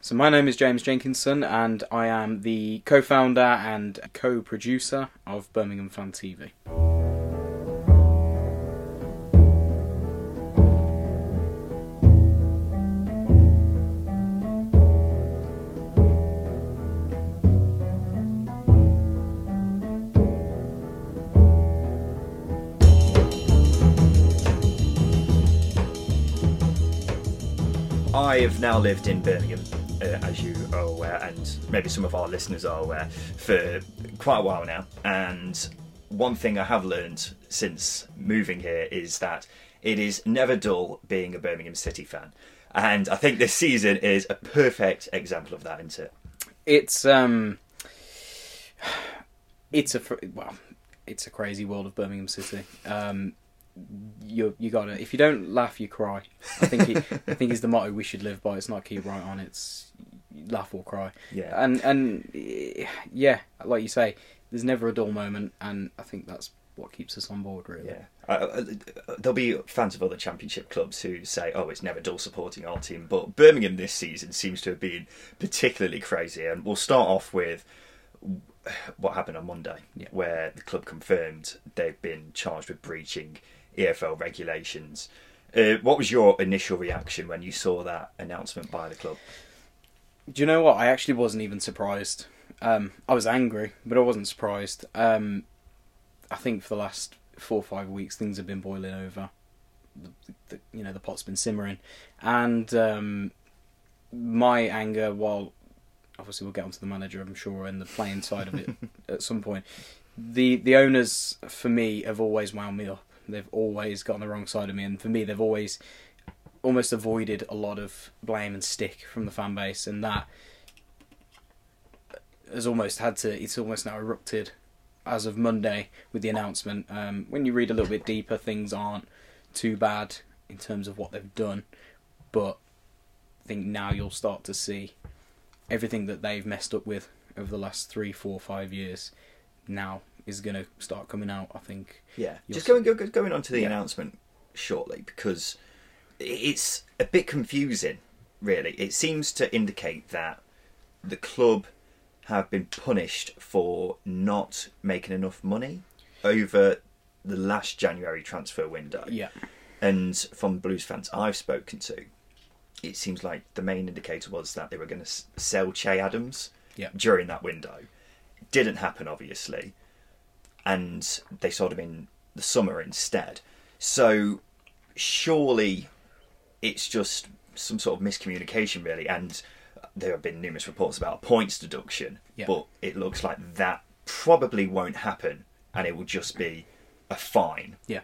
So my name is James Jenkinson, and I am the co-founder and co-producer of Birmingham Fan TV. I have now lived in Birmingham, uh, as you are aware, and maybe some of our listeners are aware, for quite a while now. And one thing I have learned since moving here is that it is never dull being a Birmingham City fan. And I think this season is a perfect example of that, isn't it? It's um, it's a well, it's a crazy world of Birmingham City. Um, you you gotta if you don't laugh, you cry. I think it, I think is the motto we should live by. It's not keep right on. It's laugh or cry. Yeah. And and yeah, like you say, there's never a dull moment, and I think that's what keeps us on board. Really. Yeah. Uh, there'll be fans of other championship clubs who say, "Oh, it's never dull supporting our team," but Birmingham this season seems to have been particularly crazy. And we'll start off with what happened on Monday, Yeah. where the club confirmed they've been charged with breaching EFL regulations. Uh, what was your initial reaction when you saw that announcement by the club? Do you know what? I actually wasn't even surprised. Um, I was angry, but I wasn't surprised. Um, I think for the last four or five weeks, things have been boiling over. The, the, you know, the pot's been simmering, and um, my anger, while obviously we'll get onto the manager, I'm sure, and the playing side of it at some point. The the owners, for me, have always wound me up. They've always got on the wrong side of me, and for me, they've always almost avoided a lot of blame and stick from the fan base, and that has almost had to. It's almost now erupted as of Monday with the announcement. Um, when you read a little bit deeper, things aren't too bad in terms of what they've done, but I think now you'll start to see everything that they've messed up with over the last three, four, five years. Now is going to start coming out. I think. Yeah, You'll just going go, go- going on to the Yeah. announcement shortly because it's a bit confusing. Really, it seems to indicate that the club have been punished for not making enough money over the last January transfer window. Yeah. And from Blues fans I've spoken to, it seems like the main indicator was that they were going to sell Che Adams Yeah. during that window. Didn't happen, obviously, and they sold him in the summer instead. So surely it's just some sort of miscommunication, really. And there have been numerous reports about a points deduction, Yeah. but it looks like that probably won't happen, and it will just be a fine. Yeah.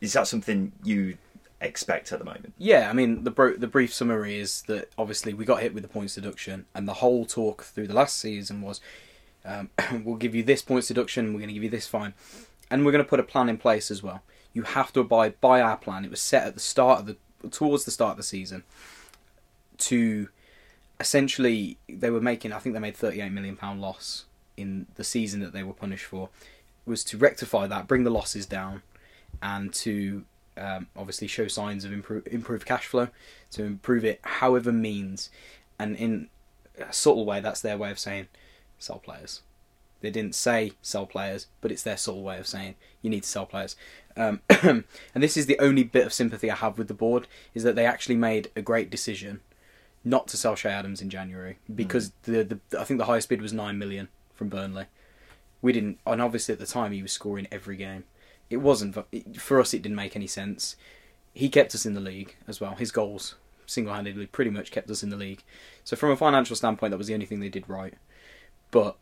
Is that something you expect at the moment? Yeah, I mean the bro- the brief summary is that obviously we got hit with the points deduction, and the whole talk through the last season was, um, we'll give you this points deduction, we're going to give you this fine, and we're going to put a plan in place as well. You have to abide by our plan. It was set at the start of the towards the start of the season to essentially they were making. I think they made thirty eight million pound loss in the season that they were punished for. Was to rectify that, bring the losses down, and to um, obviously show signs of improve, improved cash flow, to improve it however means, and in a subtle way, that's their way of saying sell players. They didn't say sell players, but it's their subtle way of saying you need to sell players. Um, and this is the only bit of sympathy I have with the board is that they actually made a great decision not to sell Che Adams in January because the, the I think the highest bid was nine million from Burnley. We didn't, and obviously at the time he was scoring every game. It wasn't for us. It didn't make any sense. He kept us in the league as well. His goals single-handedly pretty much kept us in the league. So from a financial standpoint, that was the only thing they did right. But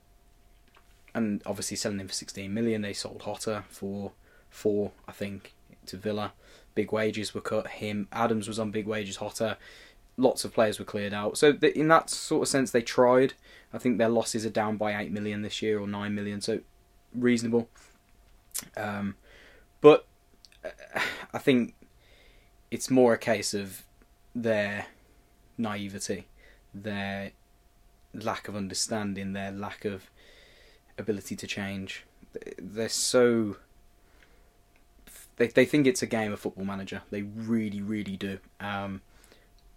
and obviously selling him for 16 million, they sold Jota for four, I think, to Villa. Big wages were cut. Him Adams was on big wages. Jota lots of players were cleared out. So in that sort of sense, they tried. I think their losses are down by eight million this year or nine million, so reasonable. Um, but uh, I think it's more a case of their naivety, their lack of understanding, their lack of ability to change. They're so they they think it's a game of Football Manager. They really, really do. Um,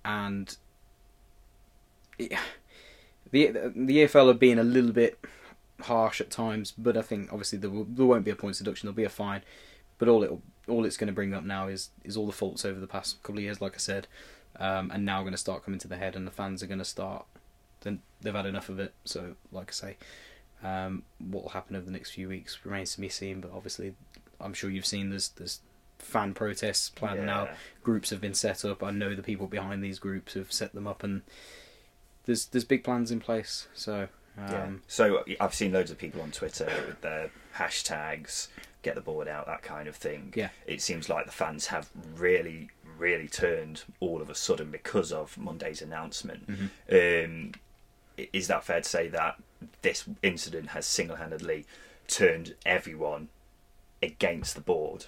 and it, the the EFL are being a little bit harsh at times, but I think obviously there, will, there won't be a points deduction. There'll be a fine, but all it all it's going to bring up now is is all the faults over the past couple of years, like I said, um, and now going to start coming to the head, and the fans are going to start. Then they've had enough of it. So, like I say, um, what will happen over the next few weeks remains to be seen. But obviously, I'm sure you've seen there's there's fan protests planned Yeah. now. Groups have been set up. I know the people behind these groups have set them up, and there's there's big plans in place. So um, Yeah. So I've seen loads of people on Twitter with their hashtags, get the board out, that kind of thing. Yeah. It seems like the fans have really, really turned all of a sudden because of Monday's announcement. Mm-hmm. Um, is that fair to say that this incident has single-handedly turned everyone against the board?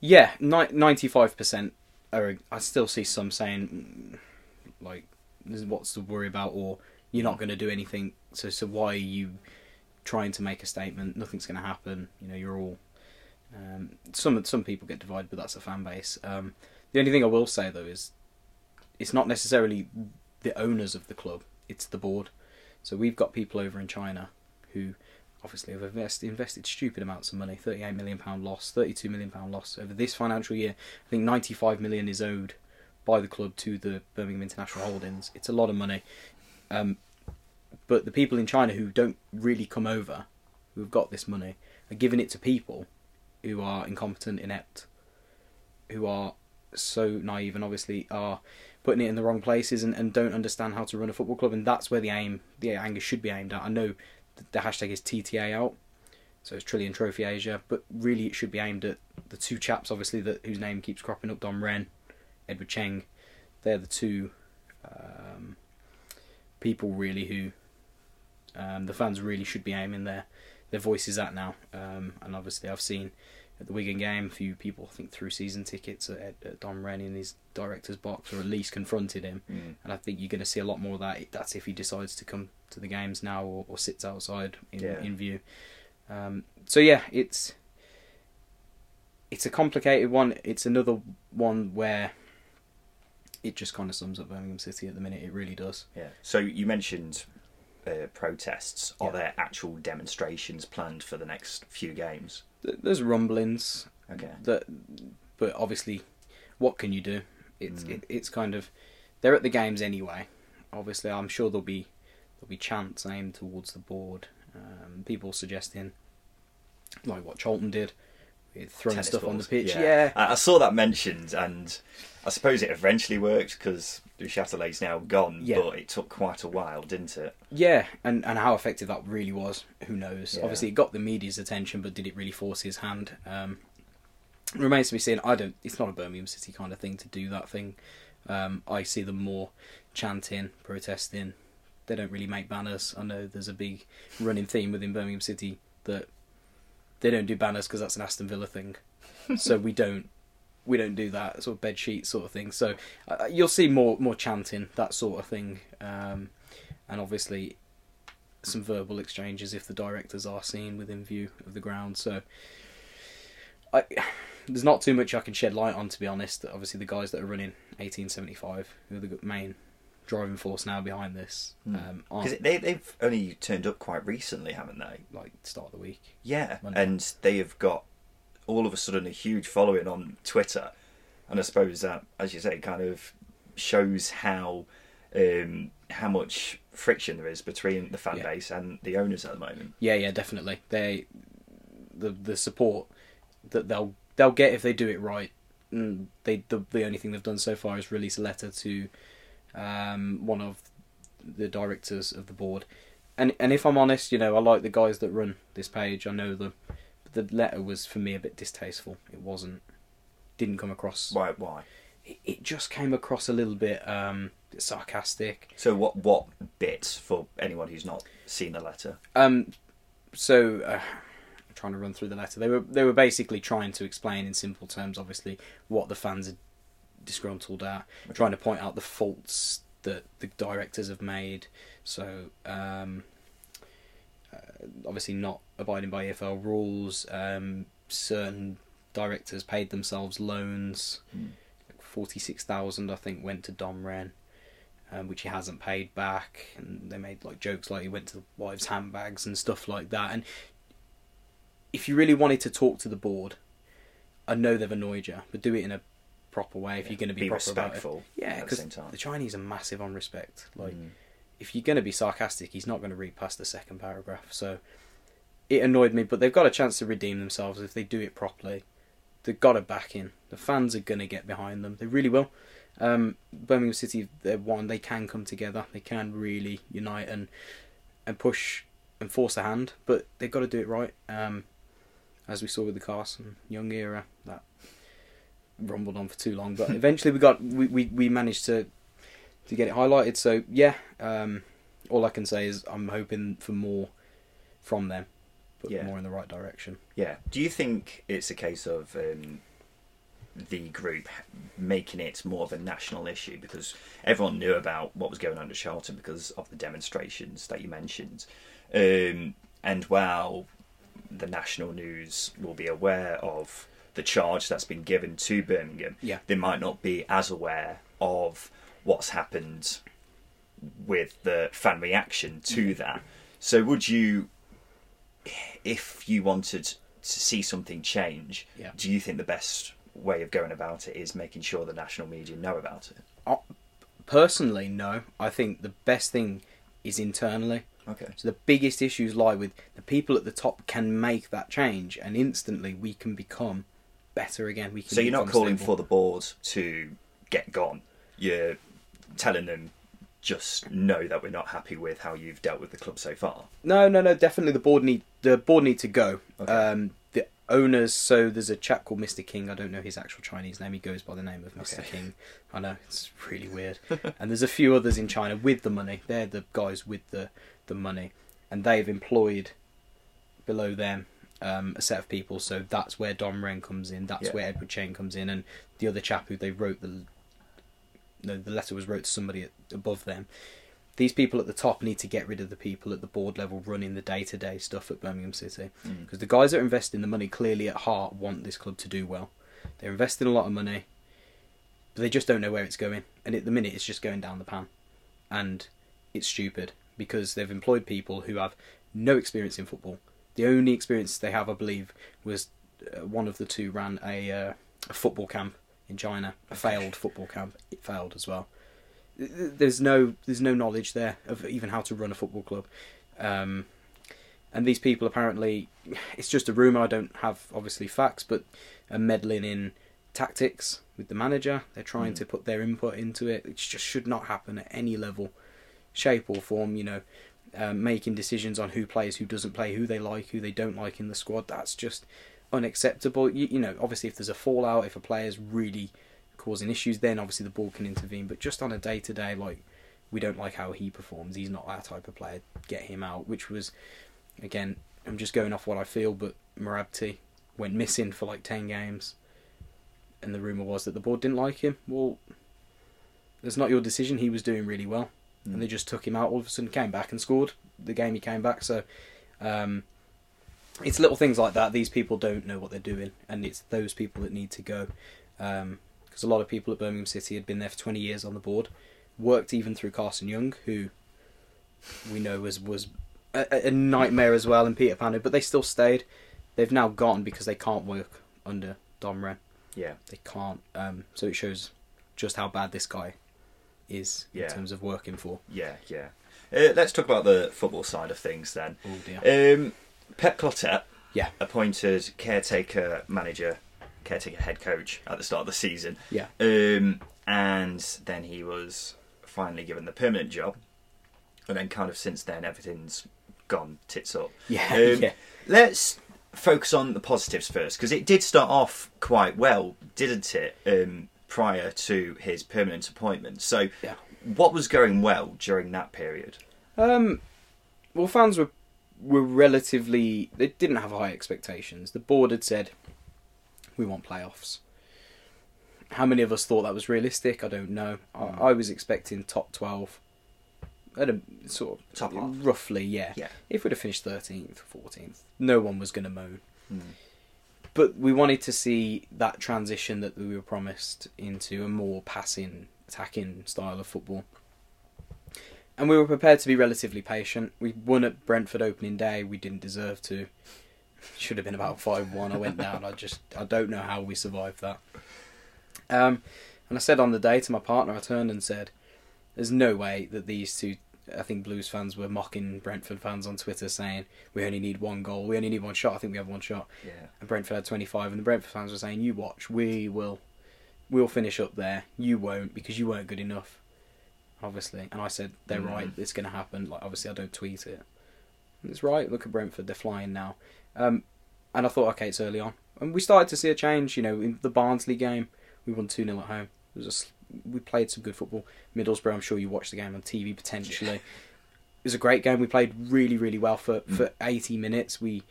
Yeah, ninety five percent. I still see some saying mm, like, "What's to worry about?" or "You're not going to do anything." So, so why are you trying to make a statement? Nothing's going to happen. You know, you're all. Um, some some people get divided, but that's a fan base. Um, the only thing I will say though is, it's not necessarily the owners of the club; it's the board. So we've got people over in China who obviously have invest, invested stupid amounts of money 38 million pound loss 32 million pound loss over this financial year. I think 95 million is owed by the club to the birmingham international holdings. It's a lot of money. Um, but the people in china who don't really come over who have got this money are giving it to people who are incompetent inept who are so naive and obviously are putting it in the wrong places and, and don't understand how to run a football club and that's where the aim the anger should be aimed at i know the hashtag is tta out so it's Trillion Trophy Asia, but really it should be aimed at the two chaps, obviously, that whose name keeps cropping up: Don Wren, Edward Cheng. They're the two um, people really who um, the fans really should be aiming their their voices at now. Um, and obviously, I've seen at the Wigan game a few people, I think, threw season tickets at, at Don Wren in his director's box, or at least confronted him. And I think you're going to see a lot more of that. That's if he decides to come to the games now or, or sits outside in, Yeah. in view. Um, so yeah, it's it's a complicated one. It's another one where it just kind of sums up Birmingham City at the minute. It really does. Yeah. So you mentioned uh, protests. Are Yeah. there actual demonstrations planned for the next few games? Th- There's rumblings Okay. that, but obviously, what can you do? It's it, it's kind of they're at the games anyway. Obviously, I'm sure there'll be there'll be chants aimed towards the board. Um, people suggesting like what Charlton did, throwing stuff on the balls. pitch. Yeah, I, I saw that mentioned, and I suppose it eventually worked because Duchâtelet's now gone. Yeah. But it took quite a while, didn't it? Yeah, and, and how effective that really was, who knows? Yeah. Obviously, it got the media's attention, but did it really force his hand? Um, remains to be seen. I don't. It's not a Birmingham City kind of thing to do that thing. Um, I see them more chanting, protesting. They don't really make banners. I know there's a big running theme within Birmingham City that they don't do banners because that's an Aston Villa thing. so we don't we don't do that sort of bed sheet sort of thing. So uh, you'll see more more chanting that sort of thing, um, and obviously some verbal exchanges if the directors are seen within view of the ground. So I, there's not too much I can shed light on to be honest. Obviously the guys that are running 1875, who are the main driving force now behind this, um, aren't Because they they've only turned up quite recently, haven't they? like start of the week. Yeah, Monday. and they have got all of a sudden a huge following on Twitter, and I suppose that, as you say, kind of shows how um, how much friction there is between the fan Yeah. base and the owners at the moment. Yeah, yeah, definitely. They the the support that they'll they'll get if they do it right. Mm, They the the only thing they've done so far is release a letter to um, one of the directors of the board. And and if I'm honest, you know, I like the guys that run this page. I know them. But the letter was for me a bit distasteful. It wasn't didn't come across Why? Why? it, it just came across a little bit um, sarcastic. So what what bits for anyone who's not seen the letter? Um, so uh, I'm trying to run through the letter. They were they were basically trying to explain in simple terms, obviously, what the fans are disgruntled at, trying to point out the faults that the directors have made. So um, uh, obviously not abiding by EFL rules. Um, certain directors paid themselves loans. Forty six thousand, I think, went to Dom Ren. Um, which he hasn't paid back, and they made like jokes like he went to the wives' handbags and stuff like that. And if you really wanted to talk to the board, I know they've annoyed you, but do it in a proper way. If you're going to be, Be proper about it. respectful yeah, at the because the Chinese are massive on respect. Like, Mm. if you're going to be sarcastic, he's not going to read past the second paragraph. So it annoyed me, but they've got a chance to redeem themselves if they do it properly. They've got a backing. The fans are going to get behind them. They really will. Um, Birmingham City, they're one. They can come together. They can really unite and and push and force a hand, but they've got to do it right. Um, as we saw with the Carson Yeung era, that rumbled on for too long, but eventually we got we, we, we managed to to get it highlighted. So yeah, um, all I can say is I'm hoping for more from them, but Yeah. more in the right direction. Yeah. Do you think it's a case of um, the group making it more of a national issue because everyone knew about what was going on at Charlton because of the demonstrations that you mentioned, um, and while the national news will be aware of the charge that's been given to Birmingham, Yeah. they might not be as aware of what's happened with the fan reaction to that. So, would you, if you wanted to see something change, Yeah. do you think the best way of going about it is making sure the national media know about it? Uh, Personally, no. I think the best thing is internally. Okay. So the biggest issues lie with the people at the top can make that change, and instantly we can become better again. We can. So you're not calling stable. for the board to get gone. You're telling them just know that we're not happy with how you've dealt with the club so far. No, no, no. Definitely, the board need the board need to go. Okay. Um, the owners. So there's a chap called Mr. King. I don't know his actual Chinese name. He goes by the name of Mr. Okay. King. I know it's really weird. and there's a few others in China with the money. They're the guys with the the money, and they've employed below them um, a set of people. So that's where Don Ren comes in. That's Yeah. where Edward Cheng comes in, and the other chap who they wrote the no, the letter was wrote to somebody above them. These people at the top need to get rid of the people at the board level running the day to day stuff at Birmingham City. Because the guys that are investing the money clearly at heart want this club to do well. They're investing a lot of money, but they just don't know where it's going. And at the minute, it's just going down the pan. And it's stupid because they've employed people who have no experience in football. The only experience they have, I believe, was uh, one of the two ran a, uh, a football camp in China, a failed football camp. It failed as well. Th- th- There's no there's no knowledge there of even how to run a football club, um, and these people apparently it's just a rumor. I don't have obviously facts, but are meddling in tactics with the manager. They're trying to put their input into it. It just should not happen at any level, shape or form. You know, um, making decisions on who plays, who doesn't play, who they like, who they don't like in the squad. That's just unacceptable. You, you know, obviously, if there's a fallout, if a player's really causing issues, then obviously the board can intervene. But just on a day to day, like we don't like how he performs. He's not that type of player. Get him out. Which was, again, I'm just going off what I feel. But Mrabti went missing for like ten games, and the rumor was that the board didn't like him. Well, that's not your decision. He was doing really well, and they just took him out. All of a sudden, came back and scored the game he came back. So. Um, it's little things like that. These people don't know what they're doing, and it's those people that need to go. Because a lot of people at Birmingham City had been there for 20 years on the board, worked even through Carson Yeung, who we know was was a, a nightmare as well, and Peter Pannu, but they still stayed. They've now gone because they can't work under Dom Ren. Yeah. They can't. Um, so it shows just how bad this guy is Yeah. in terms of working for. Yeah, yeah. Uh, let's talk about the football side of things then. Oh dear. Um, Pep Clotet Yeah. appointed caretaker manager, caretaker head coach at the start of the season. Yeah. Um, and then he was finally given the permanent job. And then, kind of since then, everything's gone tits up. Yeah, Um, yeah. Let's focus on the positives first because it did start off quite well, didn't it? Um, prior to his permanent appointment. So, Yeah. what was going well during that period? Um, well, fans were were relatively. They didn't have high expectations. The board had said, "We want playoffs." How many of us thought that was realistic? I don't know. I, I was expecting top twelve. At a sort of Top half. roughly, yeah. Yeah. If we'd have finished thirteenth, fourteenth, no one was going to moan. Hmm. But we wanted to see that transition that we were promised into a more passing, attacking style of football. And we were prepared to be relatively patient. We won at Brentford opening day. We didn't deserve to. Should have been about five one. I went down. I just I don't know how we survived that. Um, and I said on the day to my partner, I turned and said, "There's no way that these two." I think Blues fans were mocking Brentford fans on Twitter, saying we only need one goal, we only need one shot. I think we have one shot. Yeah. And Brentford had 25, and the Brentford fans were saying, "You watch, we will, we'll finish up there. You won't because you weren't good enough." Obviously, and I said, "They're Mm. right. It's going to happen." Like obviously, I don't tweet it. And it's right. Look at Brentford; they're flying now. Um, and I thought, okay, it's early on, and we started to see a change. You know, in the Barnsley game, we won two 0 at home. It was a we played some good football. Middlesbrough, I'm sure you watched the game on TV potentially. It was a great game. We played really, really well for, mm. for 80 minutes. We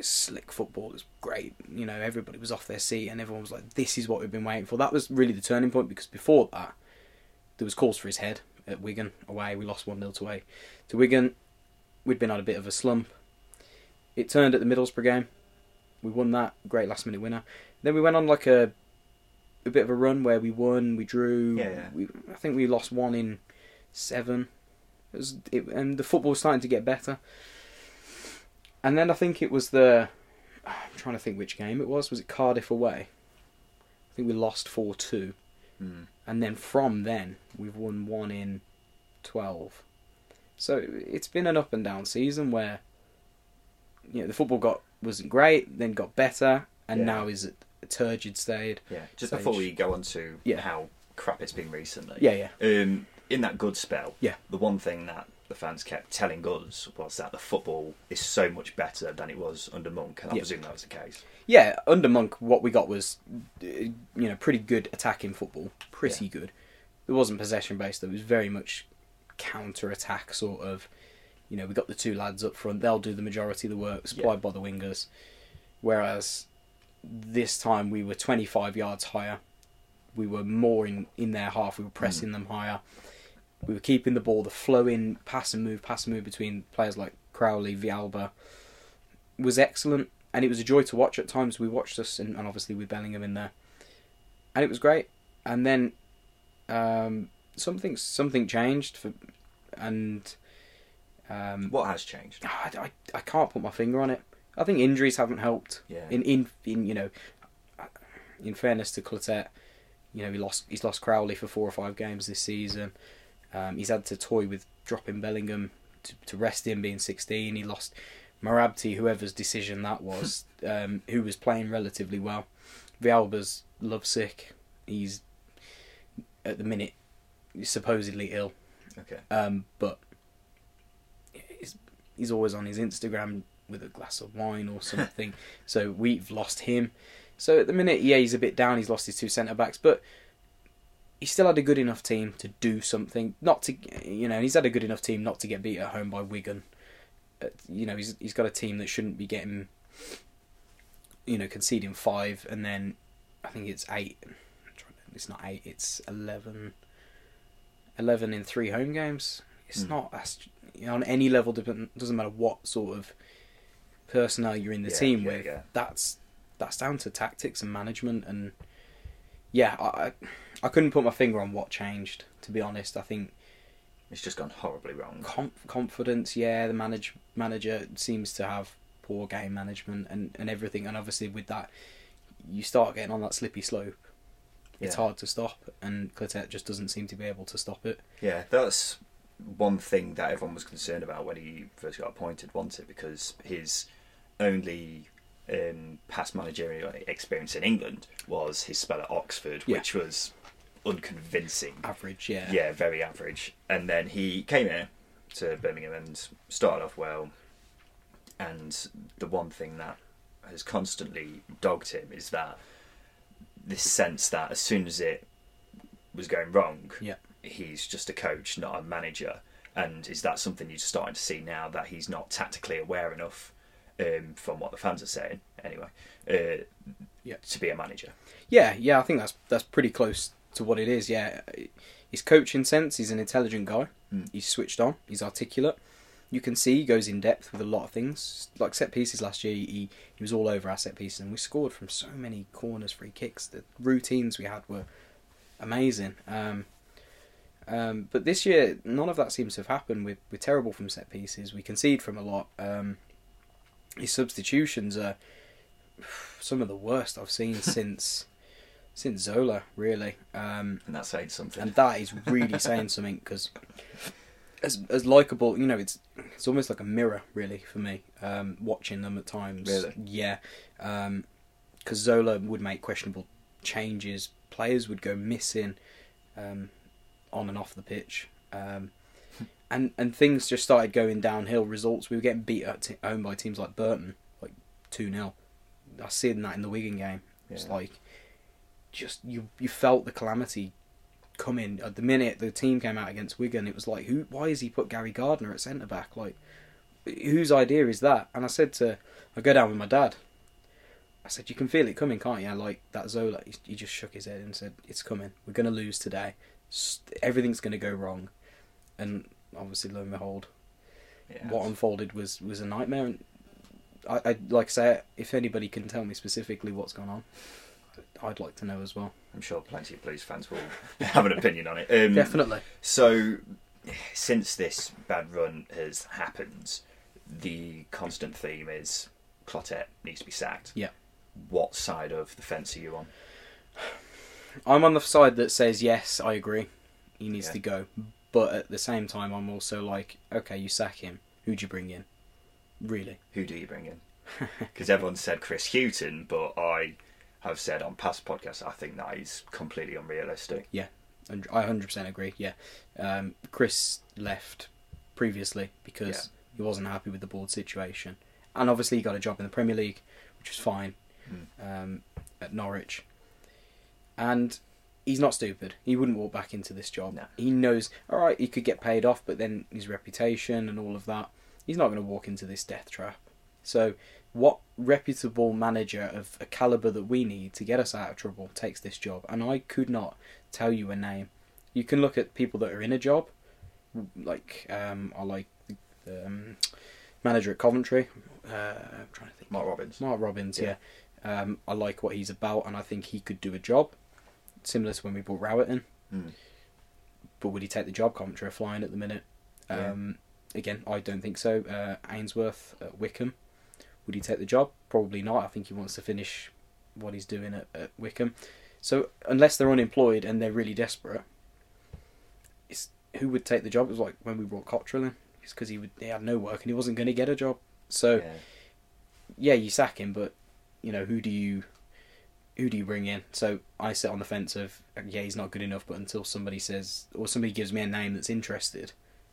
slick football. It was great. You know, everybody was off their seat and everyone was like, "This is what we've been waiting for." That was really the turning point because before that, there was calls for his head at Wigan away. We lost one 0 to away to Wigan. We'd been on a bit of a slump. It turned at the Middlesbrough game. We won that great last minute winner. Then we went on like a a bit of a run where we won, we drew. Yeah, yeah. We, I think we lost one in seven. It was, it, and the football was starting to get better. And then I think it was the. I'm trying to think which game it was. Was it Cardiff away? I think we lost 4 2. Mm. And then from then, we've won one in 12. So it's been an up and down season where you know, the football got wasn't great, then got better, and Yeah. now is a turgid state. Yeah. Just Stage. before we go on to Yeah. how crap it's been recently. Yeah, yeah. Um, in that good spell, Yeah. the one thing that the fans kept telling us was that the football is so much better than it was under Monk, and I Yeah. presume that was the case. Yeah, under Monk, what we got was, uh, you know, pretty good attacking football. Pretty Yeah. good. It wasn't possession based. Though, it was very much counter attack sort of. You know, we got the two lads up front. They'll do the majority of the work, supplied by the wingers. Whereas this time we were 25 yards higher. We were more in, in their half. We were pressing them higher. We were keeping the ball. The flow in, pass and move, pass and move between players like Crowley, Villalba was excellent. And it was a joy to watch at times. We watched us, and, and obviously with Bellingham in there. And it was great. And then um, something something changed, for, and um, What has changed? I, I, I can't put my finger on it. I think injuries haven't helped. Yeah. In in in you know, in fairness to Clotet, you know he lost he's lost Crowley for four or five games this season. Um, he's had to toy with dropping Bellingham to, to rest him being 16. He lost Mrabti, whoever's decision that was, um, who was playing relatively well. Villalba's lovesick. He's at the minute supposedly ill. Okay. Um, but he's, he's always on his Instagram with a glass of wine or something. so we've lost him. So at the minute, yeah, he's a bit down. He's lost his two centre backs, but he still had a good enough team to do something. Not to, you know, he's had a good enough team not to get beat at home by Wigan. Uh, you know, he's he's got a team that shouldn't be getting, you know, conceding five and then I think it's eight. I'm trying to- It's not eight. It's eleven. 11 in three home games. It's Hmm. not that's, you know, on any level. Doesn't doesn't matter what sort of personnel you're in the Yeah, team yeah, with. yeah. That's that's down to tactics and management. And yeah, I I- couldn't put my finger on what changed. To be honest, I think It's just gone horribly wrong. conf- confidence. Yeah, the manage manager seems to have poor game management and and everything. And obviously with that, you start getting on that slippy slope. It's Yeah. hard to stop, and Clotet just doesn't seem to be able to stop it. Yeah, that's one thing that everyone was concerned about when he first got appointed, wasn't it? Because his only um, past managerial experience in England was his spell at Oxford, Yeah. which was unconvincing. Average, yeah. Yeah, very average. And then he came here to Birmingham and started off well. And the one thing that has constantly dogged him is that this sense that as soon as it was going wrong, Yeah. he's just a coach, not a manager. And is that something you're starting to see now that he's not tactically aware enough, um, from what the fans are saying, anyway, uh, Yeah. to be a manager? Yeah, yeah, I think that's that's pretty close to what it is. Yeah, his coaching sense. He's an intelligent guy. Mm. He's switched on. He's articulate. You can see he goes in depth with a lot of things. Like set pieces last year, he he was all over our set pieces, and we scored from so many corners, free kicks. The routines we had were amazing. Um, um, but this year, none of that seems to have happened. We're, we're terrible from set pieces. We concede from a lot. Um, his substitutions are some of the worst I've seen since since Zola, really. Um, And that's saying something. and that is really saying something because as as likable, you know, it's it's almost like a mirror, really, for me. Um, watching them at times, Really? yeah, because Zola would make questionable changes, players would go missing um, on and off the pitch. And and things just started going downhill. Results we were getting beat at t- home by teams like Burton, like two 0 I seen that in the Wigan game. It's Yeah. like just you you felt the calamity coming at the minute the team came out against Wigan. It was like who? Why has he put Gary Gardner at centre back? Like whose idea is that? And I said to I go down with my dad. I said you can feel it coming, can't you? Like that Zola. He, he just shook his head and said it's coming. We're gonna lose today. Everything's gonna go wrong. And obviously, lo and behold, Yeah. what unfolded was was a nightmare. And I, I like I say, if anybody can tell me specifically what's gone on, I'd like to know as well. I'm sure plenty of Blues fans will have an opinion on it. Um, Definitely. So, since this bad run has happened, the constant theme is Clotet needs to be sacked. Yeah. What side of the fence are you on? I'm on the side that says yes, I agree. He needs Yeah. to go. But at the same time, I'm also like, okay, you sack him. Who do you bring in? Really? Who do you bring in? Because everyone said Chris Hughton, but I have said on past podcasts I think that is completely unrealistic. Yeah, I 100% agree. Yeah, um, Chris left previously because he wasn't happy with the board situation, and obviously he got a job in the Premier League, which was fine um, at Norwich. And he's not stupid. He wouldn't walk back into this job. No. He knows. All right, he could get paid off, but then his reputation and all of that. He's not going to walk into this death trap. So, what reputable manager of a caliber that we need to get us out of trouble takes this job? And I could not tell you a name. You can look at people that are in a job, like um, I like the um, manager at Coventry. Uh, I'm trying to think. Mark Robins. Mark Robins, yeah. Yeah. Um, I like what he's about, and I think he could do a job similar to when we brought Rowett in. Mm. But would he take the job? Coventry are flying at the minute. Yeah. Um, Again, I don't think so. Uh, Ainsworth at Wycombe, would he take the job? Probably not. I think he wants to finish what he's doing at, at Wycombe. So unless they're unemployed and they're really desperate, it's, who would take the job? It was like when we brought Cotterill in, it's because he would he had no work and he wasn't going to get a job. So Yeah. yeah, you sack him, but you know who do you who do you bring in? So I sit on the fence of yeah, he's not good enough, but until somebody says or somebody gives me a name that's interested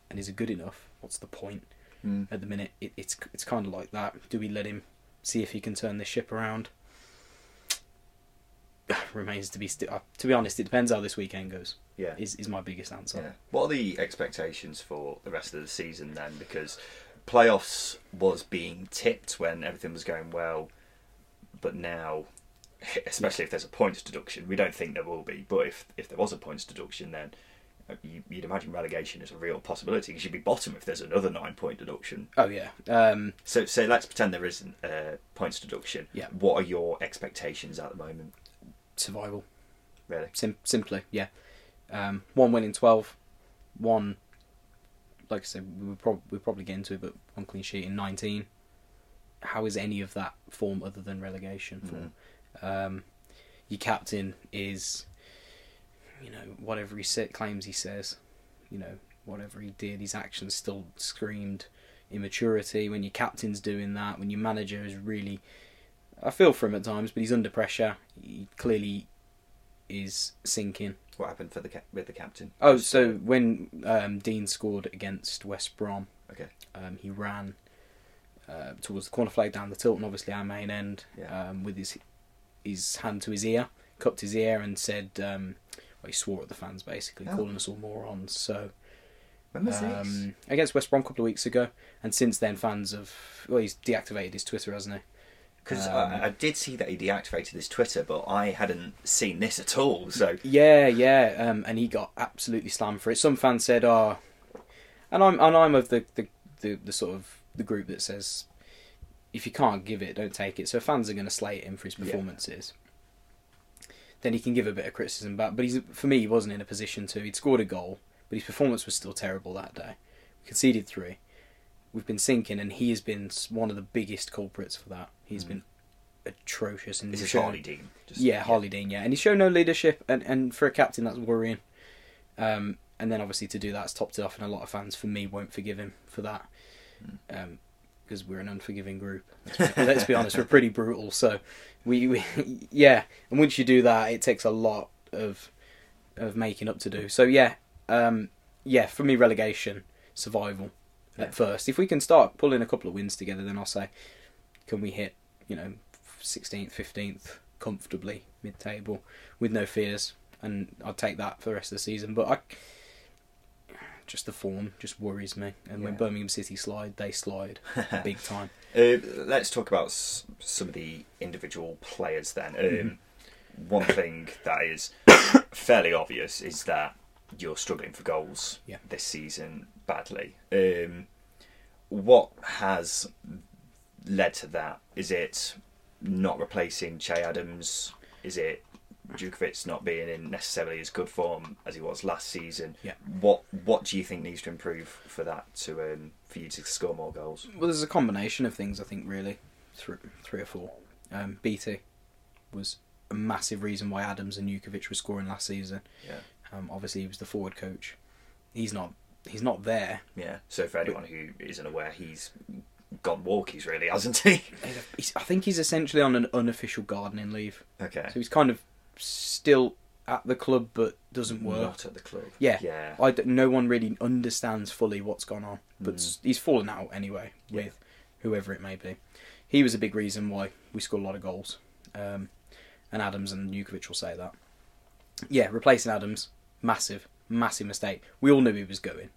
and is good enough, what's the point? Mm. At the minute, it, it's it's kind of like that. Do we let him see if he can turn this ship around? Remains to be sti- uh, to be honest. It depends how this weekend goes. Yeah. Is is my biggest answer. Yeah. What are the expectations for the rest of the season then? Because playoffs was being tipped when everything was going well, but now, especially if there's a points deduction, we don't think there will be. But if if there was a points deduction, then uh, you, you'd imagine relegation is a real possibility. Because you'd be bottom if there's another nine point deduction. Oh yeah. Um, So so let's pretend there isn't a points deduction. Yeah. What are your expectations at the moment? survival. Really? Sim- simply, yeah. Um, one win in twelve, one. Like I said, we would prob- we'll probably get into it, but one clean sheet in nineteen. How is any of that form other than relegation form? Um, your captain is, you know, whatever he said, claims he says, you know, whatever he did, his actions still screamed immaturity. When your captain's doing that, when your manager is really, I feel for him at times, but he's under pressure. He clearly is sinking. What happened for the with the captain? Oh, so when um, Dean scored against West Brom, Okay. um, he ran uh, towards the corner flag down the tilt, and obviously our main end, Yeah. um, with his his hand to his ear cupped his ear and said, um, well, he swore at the fans basically, Oh. calling us all morons. So When was this? um, against West Brom a couple of weeks ago, and since then fans have well, he's deactivated his Twitter, hasn't he? Because um, I, I did see that he deactivated his Twitter, but I hadn't seen this at all. So Yeah, yeah, um, and he got absolutely slammed for it. Some fans said, "Oh," and I'm and I'm of the the, the, the sort of the group that says, if you can't give it, don't take it. So fans are going to slate him for his Yeah. performances. Then he can give a bit of criticism back, but he's for me he wasn't in a position to. He'd scored a goal, but his performance was still terrible that day. We conceded three. We've been sinking, and he has been one of the biggest culprits for that. He's been atrocious. And this is Harley Dean. Just- yeah, Harley Dean, yeah, and he's shown no leadership, and, and for a captain, that's worrying. Um, and then obviously to do that, it's topped it off, and a lot of fans, for me, won't forgive him for that, um, because we're an unforgiving group. Let's be, let's be honest, we're pretty brutal. So we, we, yeah, and once you do that, it takes a lot of of making up to do. So yeah, um, yeah, for me, relegation, survival Yeah. at first. If we can start pulling a couple of wins together, then I'll say, can we hit, you know, 16th, 15th comfortably mid table with no fears, and I'd take that for the rest of the season. But I, just the form just worries me, and when Birmingham City slide, they slide big time. Uh, let's talk about s- some of the individual players then. Um, One thing that is fairly obvious is that you're struggling for goals Yeah. this season badly. Um, what has led to that? Is it not replacing Che Adams? Is it Jutkiewicz not being in necessarily as good form as he was last season? Yeah. What What do you think needs to improve for that to um, for you to score more goals? Well, there's a combination of things. I think really, three, three or four. Um, BT was a massive reason why Adams and Jutkiewicz were scoring last season. Yeah. Um, obviously, he was the forward coach. He's not. He's not there. Yeah. So for anyone who isn't aware, he's gone walkies, really, hasn't he? I think he's essentially on an unofficial gardening leave. Okay. So he's kind of still at the club, but doesn't work. Not at the club. Yeah, Yeah. I d- no one really understands fully what's gone on, but Mm. he's fallen out anyway Yeah. with whoever it may be. He was a big reason why we scored a lot of goals, um, and Adams and Jutkiewicz will say that. Yeah, replacing Adams, massive, massive mistake. We all knew he was going,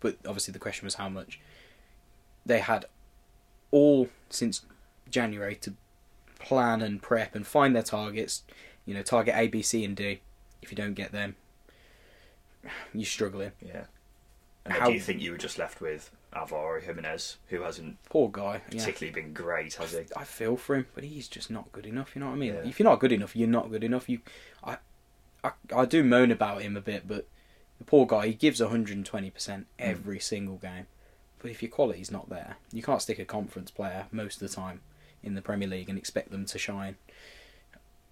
but obviously the question was how much. They had all since January to plan and prep and find their targets. You know, target A, B, C, and D. If you don't get them, you're struggling. Yeah. And How- do you think you were just left with Álvaro Giménez, who hasn't Poor guy. Yeah. particularly been great, has he? I feel for him, but he's just not good enough. You know what I mean? Yeah. If you're not good enough, you're not good enough. You, I, I, I do moan about him a bit, but the poor guy, he gives 120 percent hmm. every single game. But if your quality's not there, you can't stick a conference player most of the time in the Premier League and expect them to shine.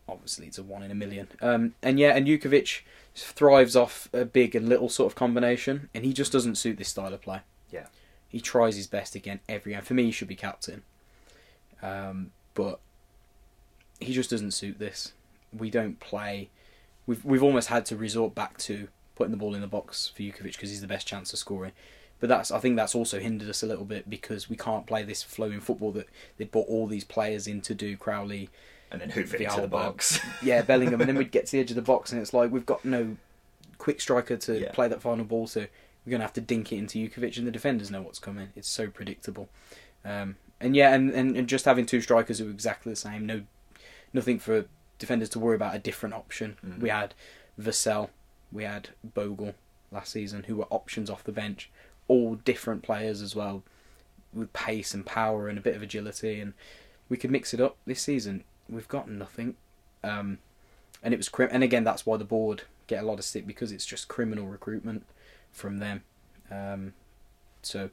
Obviously, it's a one in a million. Um, and yeah, and Jutkiewicz thrives off a big and little sort of combination, and he just doesn't suit this style of play. Yeah. He tries his best again every game. For me, he should be captain. Um, but he just doesn't suit this. We don't play. We've we've almost had to resort back to putting the ball in the box for Jutkiewicz because he's the best chance of scoring. But that's I think that's also hindered us a little bit because we can't play this flowing football that they brought all these players in to do. Crowley, And then who fit into the box? yeah, Bellingham, and then we'd get to the edge of the box and it's like we've got no quick striker to Yeah. play that final ball, so we're gonna have to dink it into Jutkiewicz, and the defenders know what's coming. It's so predictable, um, and yeah, and, and, and just having two strikers who are exactly the same, no, nothing for defenders to worry about. A different option. Mhm. We had Vassell, we had Bogle last season, who were options off the bench, all different players as well, with pace and power and a bit of agility, and we could mix it up this season. We've got nothing, um, and it was crim- and again that's why the board get a lot of stick because it's just criminal recruitment from them. Um, so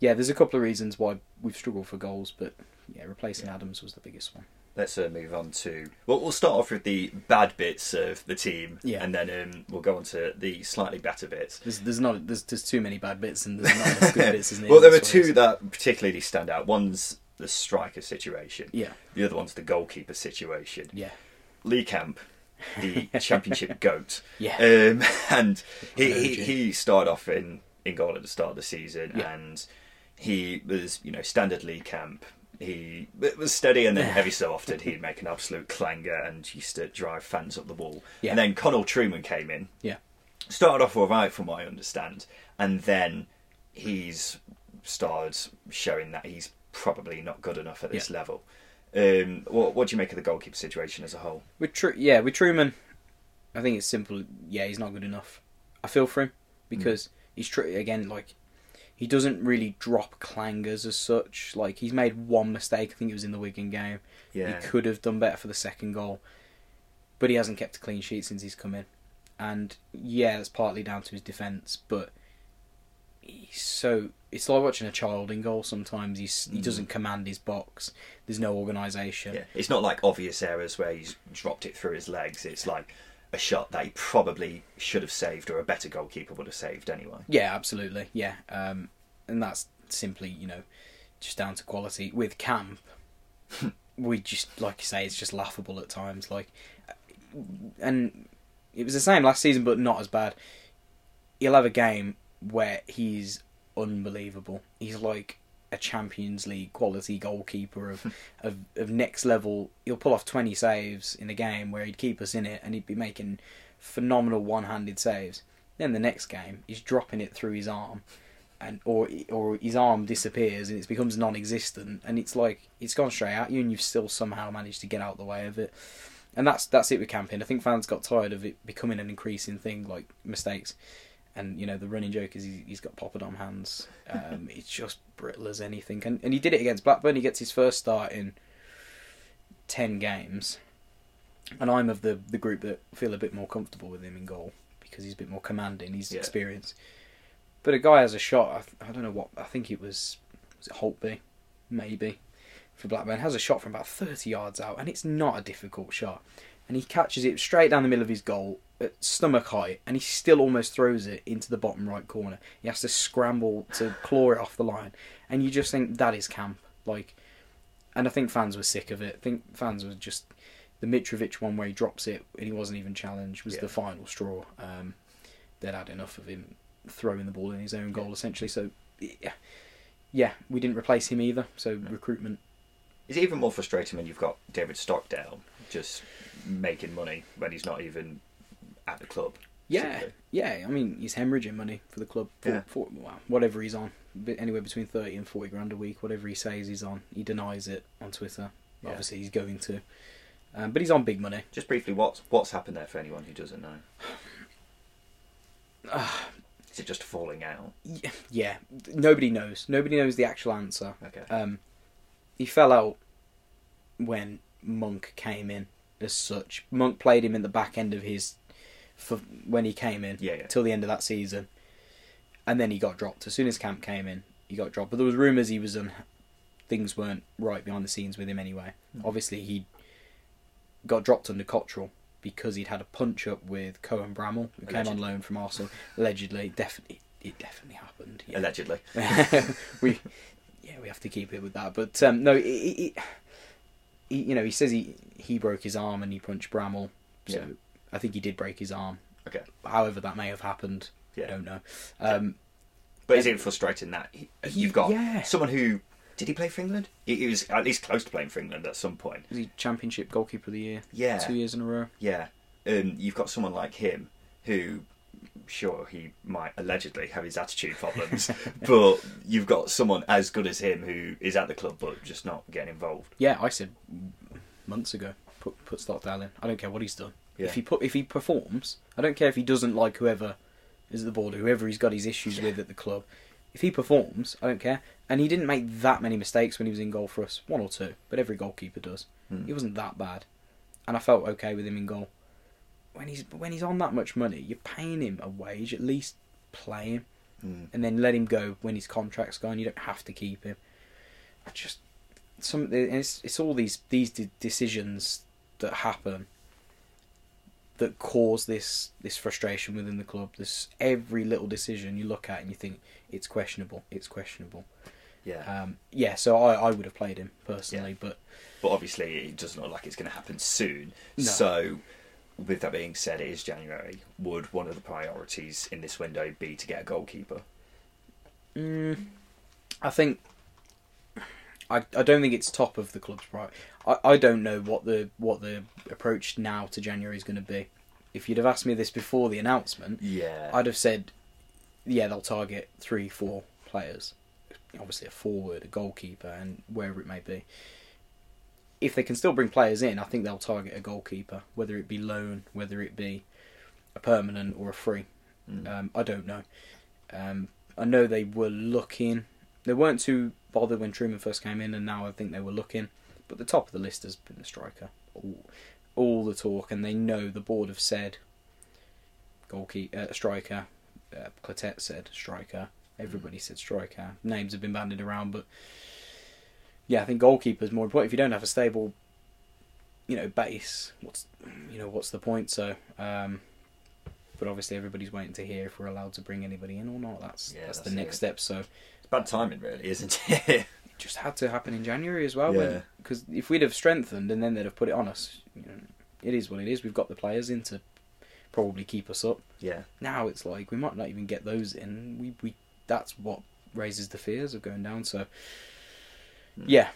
yeah, there's a couple of reasons why we've struggled for goals, but yeah, replacing Yeah. Adams was the biggest one. Let's uh, move on to. Well, we'll start off with the bad bits of the team, Yeah. and then um, we'll go on to the slightly better bits. There's there's not there's there's too many bad bits and there's not enough good bits, isn't well, there are That's what it two that particularly stand out. One's the striker situation. Yeah, The other one's the goalkeeper situation. yeah, Lee Camp, the championship goat. yeah. Um, and he, he, he started off in, in goal at the start of the season, Yeah. and he was, you know, standard Lee Camp, he it was steady, and then every so often he'd make an absolute clanger and used to drive fans up the wall. Yeah. And then Connal Trueman came in, Yeah. started off all right from what I understand, and then he's started showing that he's probably not good enough at this Yeah. level. Um, what, what do you make of the goalkeeper situation as a whole? With Tru- yeah, with Trueman, I think it's simple. Yeah, he's not good enough. I feel for him because he's tr- again like he doesn't really drop clangers as such. Like he's made one mistake. I think it was in the Wigan game. Yeah. He could have done better for the second goal, but he hasn't kept a clean sheet since he's come in. And yeah, that's partly down to his defence, but he's so. It's like watching a child in goal. Sometimes he's he doesn't command his box. There's no organisation. Yeah, it's not like obvious errors where he's dropped it through his legs. It's like a shot that he probably should have saved, or a better goalkeeper would have saved anyway. Yeah, absolutely. Yeah, um, and that's simply you know just down to quality. With Camp, we just like you say, it's just laughable at times. Like, and it was the same last season, but not as bad. He'll have a game where he's unbelievable. He's like a Champions League quality goalkeeper of, of of next level. He'll pull off twenty saves in a game where he'd keep us in it, and he'd be making phenomenal one-handed saves. Then the next game, he's dropping it through his arm, and or or his arm disappears and it becomes non-existent, and it's like it's gone straight at you, and you've still somehow managed to get out the way of it. And that's that's it with camping. I think fans got tired of it becoming an increasing thing, like mistakes. And you know the running joke is he, he's got poppadom hands. Um, it's just brittle as anything, and and he did it against Blackburn. He gets his first start in ten games, and I'm of the the group that feel a bit more comfortable with him in goal because he's a bit more commanding. He's Yeah. experienced. But a guy has a shot. I, I don't know what. I think it was was it Holtby, maybe for Blackburn has a shot from about thirty yards out, and it's not a difficult shot. And he catches it straight down the middle of his goal stomach height, and he still almost throws it into the bottom right corner. He has to scramble to claw it off the line, and you just think that is camp. Like, and I think fans were sick of it. I think fans were just the Mitrovic one where he drops it and he wasn't even challenged was Yeah. the final straw. Um, they'd had enough of him throwing the ball in his own goal essentially. So, yeah, yeah, we didn't replace him either. So recruitment. It's even more frustrating when you've got David Stockdale just making money when he's not even at the club. Yeah, simply. yeah. I mean, he's hemorrhaging money for the club. For, Yeah. for well, whatever he's on, anywhere between thirty and forty grand a week. Whatever he says he's on, he denies it on Twitter. Yeah. Obviously, he's going to, um, but he's on big money. Just briefly, what's what's happened there for anyone who doesn't know? Is it just falling out? Y- Yeah, nobody knows. Nobody knows the actual answer. Okay. Um, he fell out when Monk came in. As such, Monk played him in the back end of his for when he came in Yeah, yeah. till the end of that season, and then he got dropped. As soon as Camp came in, he got dropped. But there was rumours he was on. Things weren't right behind the scenes with him anyway. Hmm. Obviously, he got dropped under Cotterill because he'd had a punch up with Cohen Bramall, who came on loan from Arsenal. Allegedly, definitely, it definitely happened. yeah. Allegedly. we yeah we have to keep it with that but um, no it, it, it, he, you know he says he he broke his arm and he punched Bramall so Yeah. I think he did break his arm Okay. however that may have happened Yeah. I don't know um, But is it frustrating that he, you've got Yeah. someone who did he play for England? He, he was at least close to playing for England at some point. was he championship goalkeeper of the year Yeah. two years in a row Yeah, and you've got someone like him who, sure, he might allegedly have his attitude problems, but you've got someone as good as him who is at the club but just not getting involved. yeah I said months ago put put Stockdale in I don't care what he's done Yeah. if he put if he performs I don't care if he doesn't like whoever is at the board whoever he's got his issues with at the club. If he performs I don't care. And he didn't make that many mistakes when he was in goal for us. One or two. But every goalkeeper does. Hmm. he wasn't that bad. And I felt okay with him in goal. When he's when he's on that much money you're paying him a wage at least play him. Hmm. and then let him go when his contract's gone. You don't have to keep him. I just some it's it's all these these de- decisions that happen that cause this this frustration within the club. This every little decision you look at and you think it's questionable. It's questionable. Yeah, Um, yeah, so I, I would have played him personally, Yeah. but but obviously it doesn't look like it's going to happen soon. No. So, with that being said, it is January. Would one of the priorities in this window be to get a goalkeeper? mm, I think I, I don't think it's top of the club's priority. I, I don't know what the what the approach now to January is going to be. If you'd have asked me this before the announcement, Yeah. I'd have said, yeah, they'll target three, four players. Obviously, a forward, a goalkeeper, and wherever it may be. If they can still bring players in, I think they'll target a goalkeeper, whether it be loan, whether it be a permanent or a free. Um, I don't know. Um, I know they were looking. They weren't too bothered when Trueman first came in, and now I think they were looking. But the top of the list has been the striker. All, all the talk, and they know the board have said goalkeeper, uh, striker. Uh, Clotet said striker. Everybody said striker. Names have been bandied around, but yeah, I think goalkeeper is more important. If you don't have a stable, you know, base, what's you know what's the point? So, um, but obviously everybody's waiting to hear if we're allowed to bring anybody in or not. That's Yeah, that's, that's the next it. step. So bad timing, really, isn't it? it just had to happen in January as well. Yeah. Because if we'd have strengthened and then they'd have put it on us, you know, it is what it is. We've got the players in to probably keep us up. yeah. Now it's like we might not even get those in. We we that's what raises the fears of going down. So yeah,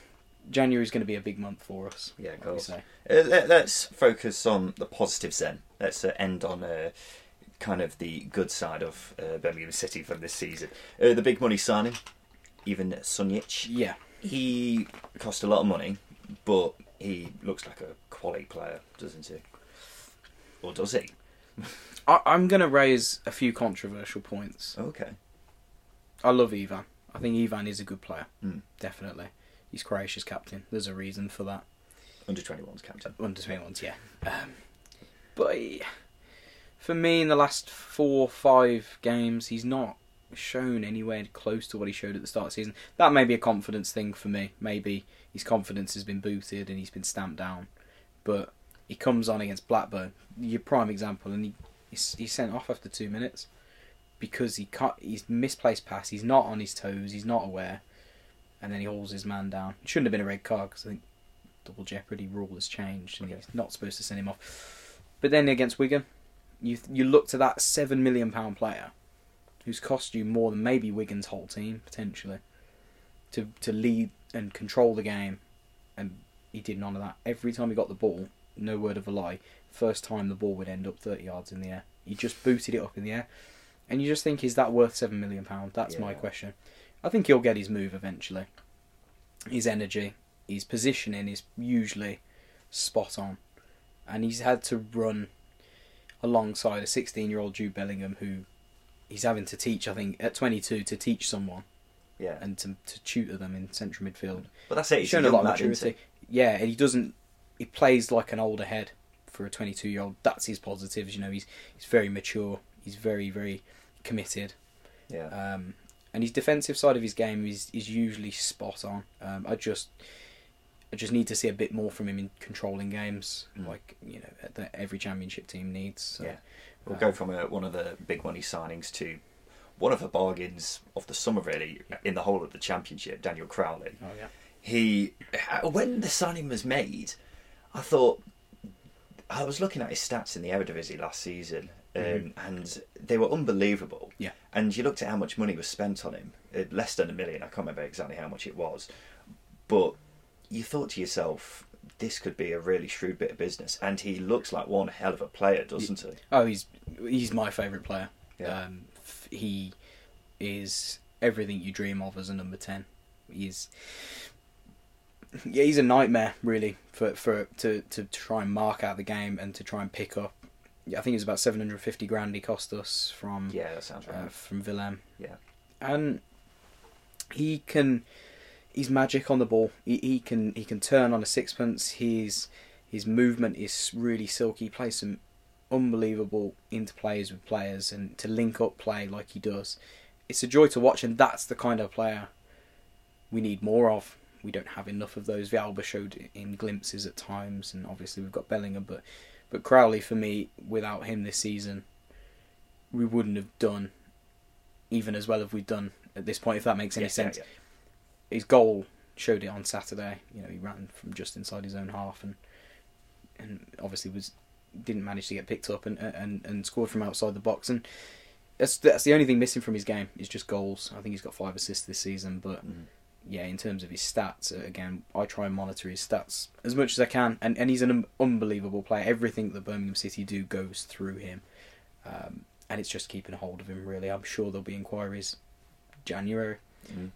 January is going to be a big month for us. Yeah, goals. say. Uh, let, us focus on the positives then. Let's uh, end on uh, kind of the good side of uh, Birmingham City from this season. Uh, the big money signing, Ivan Sunjic. Yeah, He cost a lot of money, but he looks like a quality player, doesn't he? Or does he? I, I'm going to raise a few controversial points. Okay. I love Ivan. I think Ivan is a good player. Mm. Definitely, he's Croatia's captain. There's a reason for that. Under 21's captain. Under 21s, yeah. Um, but he- for me, in the last four, or five games, he's not shown anywhere close to what he showed at the start of the season. That may be a confidence thing for me. Maybe his confidence has been booted and he's been stamped down. But he comes on against Blackburn, your prime example, and he he's, he's sent off after two minutes because he can't. He's misplaced pass. He's not on his toes. He's not aware, and then he hauls his man down. It shouldn't have been a red card because I think double jeopardy rule has changed and he's not supposed to send him off. But then against Wigan, you you look to that seven million pound player who's cost you more than maybe Wigan's whole team potentially to to lead and control the game, and he did none of that. Every time he got the ball, no word of a lie, first time the ball would end up thirty yards in the air. He just booted it up in the air, and you just think, is that worth seven million pound? That's my question. I think he'll get his move eventually. His energy, his positioning is usually spot on, and he's had to run alongside a 16-year-old Jude Bellingham who he's having to teach. I think at 22 to teach someone Yeah. and to to tutor them in central midfield. but that's it. He's shown a lot of maturity. Yeah, and he doesn't. He plays like an older head for a 22-year-old. That's his positives. You know, he's he's very mature. He's very very committed. Yeah. Um, and his defensive side of his game is is usually spot on. Um, I just I just need to see a bit more from him in controlling games, Mm. like you know that every championship team needs. So, Yeah. We'll um, go from a, one of the big money signings to one of the bargains of the summer, really, in the whole of the championship. Daniel Crowley. Oh yeah. He, when the signing was made, I thought I was looking at his stats in the Eredivisie last season, um, Mhm. and they were unbelievable. Yeah. And you looked at how much money was spent on him, uh, less than a million. I can't remember exactly how much it was, but you thought to yourself, this could be a really shrewd bit of business. And he looks like one hell of a player, doesn't he? Oh, he's he's my favourite player. Yeah. Um, he is everything you dream of as a number ten. He's yeah, he's a nightmare really for for to to try and mark out the game and to try and pick up. Yeah, I think it was about seven hundred fifty grand he cost us from Yeah, that sounds right. uh, from Willem, yeah. and he can. He's magic on the ball. He, he can he can turn on a sixpence. His his movement is really silky. He plays some unbelievable interplays with players and to link up play like he does. It's a joy to watch, and that's the kind of player we need more of. We don't have enough of those. Villalba showed in glimpses at times, and obviously we've got Bellingham, but but Crowley for me, without him this season, we wouldn't have done even as well as we've done at this point. If that makes any Yeah, yeah, sense yeah. His goal showed it on Saturday. You know, he ran from just inside his own half and and obviously was didn't manage to get picked up and and, and scored from outside the box and that's that's the only thing missing from his game is just goals. I think he's got five assists this season, but Mhm. yeah, in terms of his stats, uh, again, I try and monitor his stats as much as I can, and, and he's an un- unbelievable player. Everything that Birmingham City do goes through him, um, and it's just keeping hold of him. Really, I'm sure there'll be inquiries January,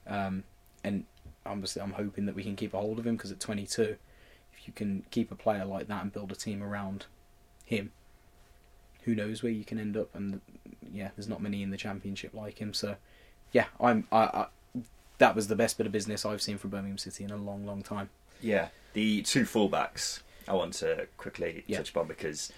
um, and obviously I'm hoping that we can keep a hold of him because at 22, if you can keep a player like that and build a team around him, who knows where you can end up? And yeah, there's not many in the championship like him. So yeah, I'm I, I that was the best bit of business I've seen from Birmingham City in a long, long time. Yeah, the two fullbacks I want to quickly Yeah. touch upon because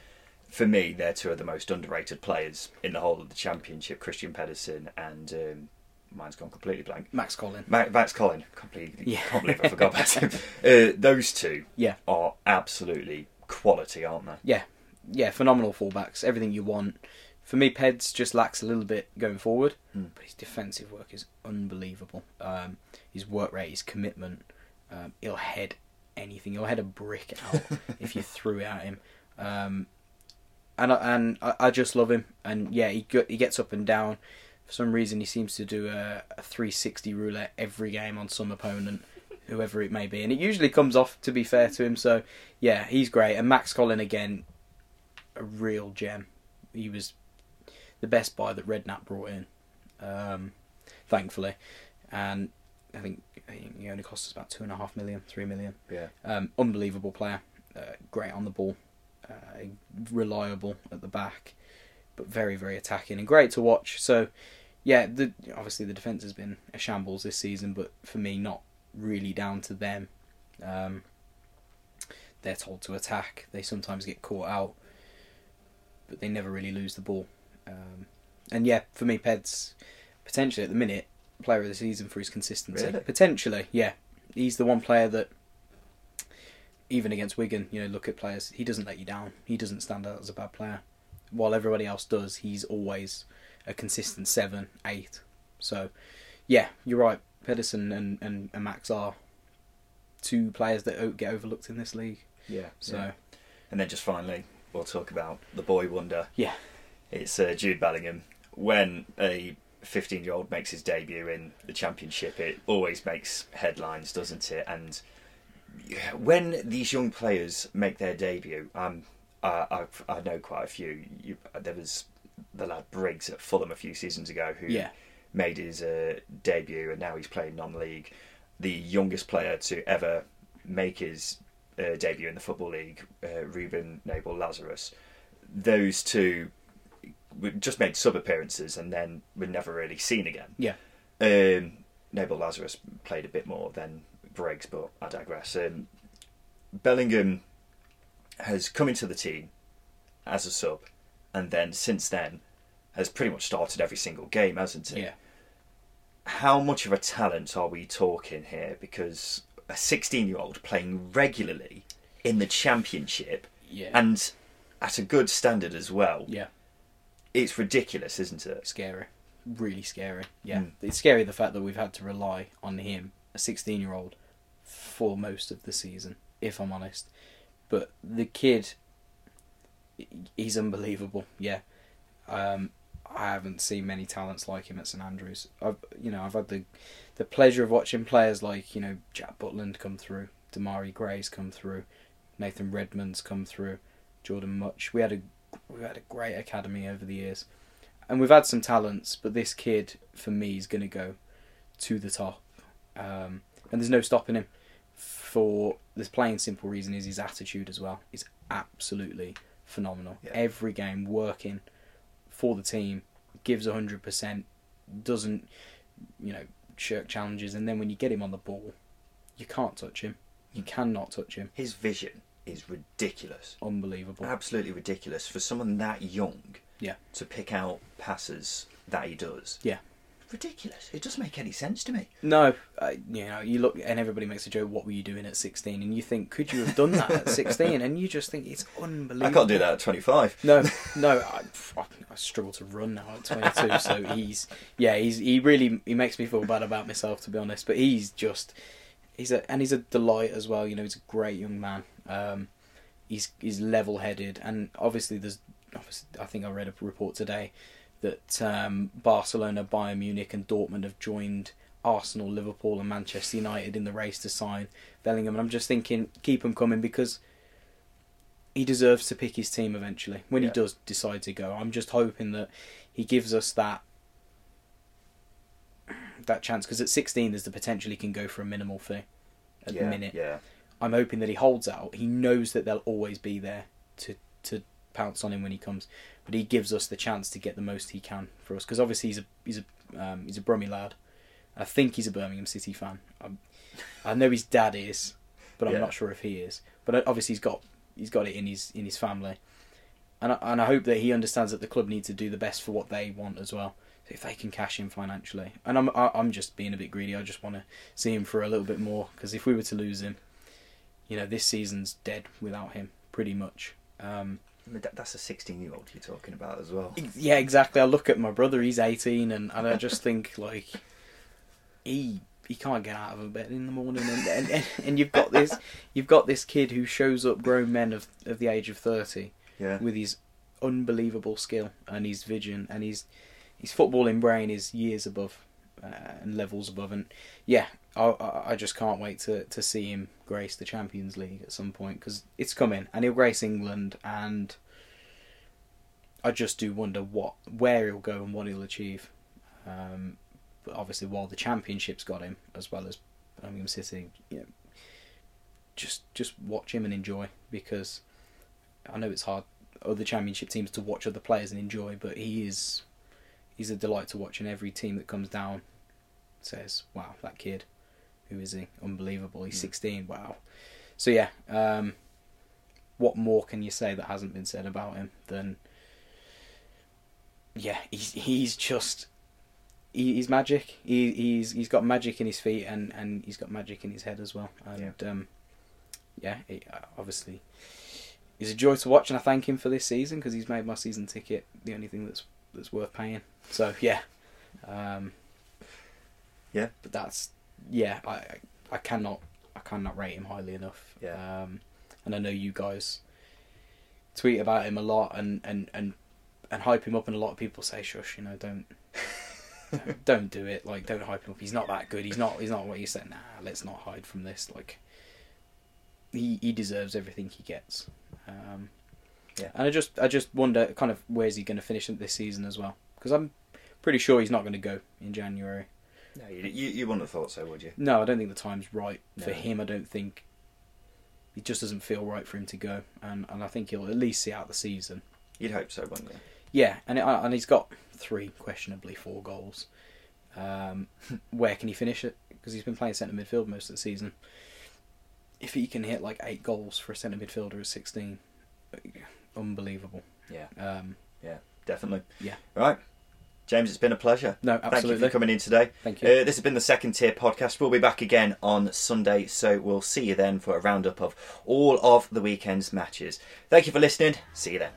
for me they're two of the most underrated players in the whole of the championship. Kristian Pedersen and um, mine's gone completely blank. Max Colin. Ma- Max Colin, completely. Yeah. Can't believe I forgot about him. Uh, those two Yeah, are absolutely quality, aren't they? yeah, yeah. Phenomenal fullbacks. Everything you want. For me, Peds just lacks a little bit going forward, but his defensive work is unbelievable. Um, his work rate, his commitment. Um, he'll head anything. He'll head a brick out if you threw it at him. Um, and I, and I, I just love him. And yeah, he go, he gets up and down. For some reason, he seems to do a, a 360 roulette every game on some opponent, whoever it may be, and it usually comes off. To be fair to him, so yeah, he's great. And Max Colin again, a real gem. He was the best buy that Redknapp brought in, um, thankfully, and I think he only cost us about two and a half million, three million. Yeah. Um, unbelievable player, uh, great on the ball, uh, reliable at the back, but very very attacking and great to watch. So, yeah, the obviously the defense has been a shambles this season, but for me not really down to them. Um, they're told to attack. They sometimes get caught out, but they never really lose the ball. Um, and yeah, for me, Ped's potentially at the minute player of the season for his consistency. Really? Potentially, yeah, he's the one player that even against Wigan, you know, look at players. He doesn't let you down. He doesn't stand out as a bad player, while everybody else does. He's always a consistent seven, eight. So, yeah, you're right. Pedersen and, and, and Max are two players that get overlooked in this league. Yeah. So, yeah. And then just finally, we'll talk about the boy wonder. yeah, It's uh, Jude Bellingham. When a 15 year old makes his debut in the Championship, it always makes headlines, doesn't it? And when these young players make their debut, um, uh, I've, I know quite a few. You, there was the lad Briggs at Fulham a few seasons ago who Yeah. made his uh, debut and now he's playing non league. The youngest player to ever make his uh, debut in the Football League, uh, Reuben Noble-Lazarus. Those two just made sub appearances and then were never really seen again. yeah, Um, Nabel Lazarus played a bit more than Briggs, but I digress. Um, Bellingham has come into the team as a sub, and then since then has pretty much started every single game, hasn't he? yeah. How much of a talent are we talking here? Because a 16 year old playing regularly in the championship Yeah. and at a good standard as well, Yeah, it's ridiculous, isn't it? scary, really scary. Yeah, Mm. it's scary the fact that we've had to rely on him, a 16 year old, for most of the season. If I'm honest, but the kid, he's unbelievable. Yeah, um, I haven't seen many talents like him at St Andrews. I've you know I've had the the pleasure of watching players like you know Jack Butland come through, Demarai Gray's come through, Nathan Redmond's come through, Jordon Mutch. We had a we had a great academy over the years, and we've had some talents. But this kid, for me, is going to go to the top, um, and there's no stopping him. For this plain simple reason is his attitude as well. is absolutely phenomenal. Yeah. Every game working for the team, gives hundred percent, doesn't you know shirk challenges, and then when you get him on the ball, you can't touch him. You cannot touch him. His vision is ridiculous. Unbelievable. absolutely ridiculous for someone that young Yeah. to pick out passes that he does. Yeah. Ridiculous. It doesn't make any sense to me. No, uh, you know, you look and everybody makes a joke. What were you doing at sixteen? And you think, could you have done that at sixteen? And you just think it's unbelievable. I can't do that at 25. No, no, I, I, I struggle to run now at twenty two. so he's, yeah, he's he really he makes me feel bad about myself to be honest. But he's just he's a and he's a delight as well. You know, he's a great young man. Um, he's he's level headed, and obviously there's obviously, I think I read a report today that um, Barcelona, Bayern Munich, and Dortmund have joined Arsenal, Liverpool, and Manchester United in the race to sign Bellingham. And I'm just thinking, keep him coming because he deserves to pick his team eventually when Yeah. he does decide to go. I'm just hoping that he gives us that that chance because at 16 there's the potential he can go for a minimal fee at yeah, the minute. Yeah. I'm hoping that he holds out. He knows that they'll always be there to to pounce on him when he comes, but he gives us the chance to get the most he can for us because obviously he's a he's a um, he's a Brummy lad. I think he's a Birmingham City fan. I'm, I know his dad is, but I'm Yeah. not sure if he is. But obviously he's got he's got it in his in his family, and I, and I hope that he understands that the club need to do the best for what they want as well. If they can cash in financially, and I'm I- I'm just being a bit greedy. I just want to see him for a little bit more because if we were to lose him, you know, this season's dead without him, pretty much. Um, I mean, that, that's a 16 year old you're talking about as well. yeah, exactly. I look at my brother; he's eighteen, and, and I just think like he he can't get out of a bed in the morning, and, and, and, and you've got this you've got this kid who shows up grown men of of the age of thirty Yeah. with his unbelievable skill and his vision and his his footballing brain is years above and levels above. And yeah I, I I just can't wait to, to see him grace the Champions League at some point because it's coming and he'll grace England and I just do wonder what where he'll go and what he'll achieve. Um, but obviously while the Championship's got him as well as Birmingham City you know, just just watch him and enjoy because I know it's hard other championship teams to watch other players and enjoy, but he is he's a delight to watch and every team that comes down says, Wow, that kid, who is he? Unbelievable. He's Mm. sixteen, wow. So yeah, um, what more can you say that hasn't been said about him than yeah, he's he's just he, he's magic. He, he's he's got magic in his feet and, and he's got magic in his head as well. And um, yeah, he, uh, obviously he's a joy to watch, and I thank him for this season because he's made my season ticket the only thing that's that's worth paying. So yeah, um, Yeah. But that's yeah, I I- cannot I cannot rate him highly enough. Yeah. Um, and I know you guys tweet about him a lot and and and and hype him up, and a lot of people say, "Shush, you know, don't." don't- don't do it. Like, don't hype him up. He's not that good. He's not. He's not what you said. Nah, let's not hide from this. Like, he he deserves everything he gets. Um, Yeah. And I just I just wonder, kind of, where's he going to finish this season as well? Because I'm pretty sure he's not going to go in January. No, you, you, you wouldn't have thought so, would you? No, I don't think the time's right for him. I don't think it just doesn't feel right for him to go, and and I think he'll at least see out the season. You'd hope so, wouldn't you? Yeah, and it, and he's got three questionably four goals. Um, where can he finish it? Because he's been playing centre midfield most of the season. If he can hit like eight goals for a centre midfielder at sixteen, unbelievable. Yeah, Um, yeah, definitely. Yeah. Right. James, it's been a pleasure. No, Thank you absolutely. for coming in today. Thank you. Uh, this has been the second tier podcast. We'll be back again on Sunday, so we'll see you then for a roundup of all of the weekend's matches. Thank you for listening. See you then.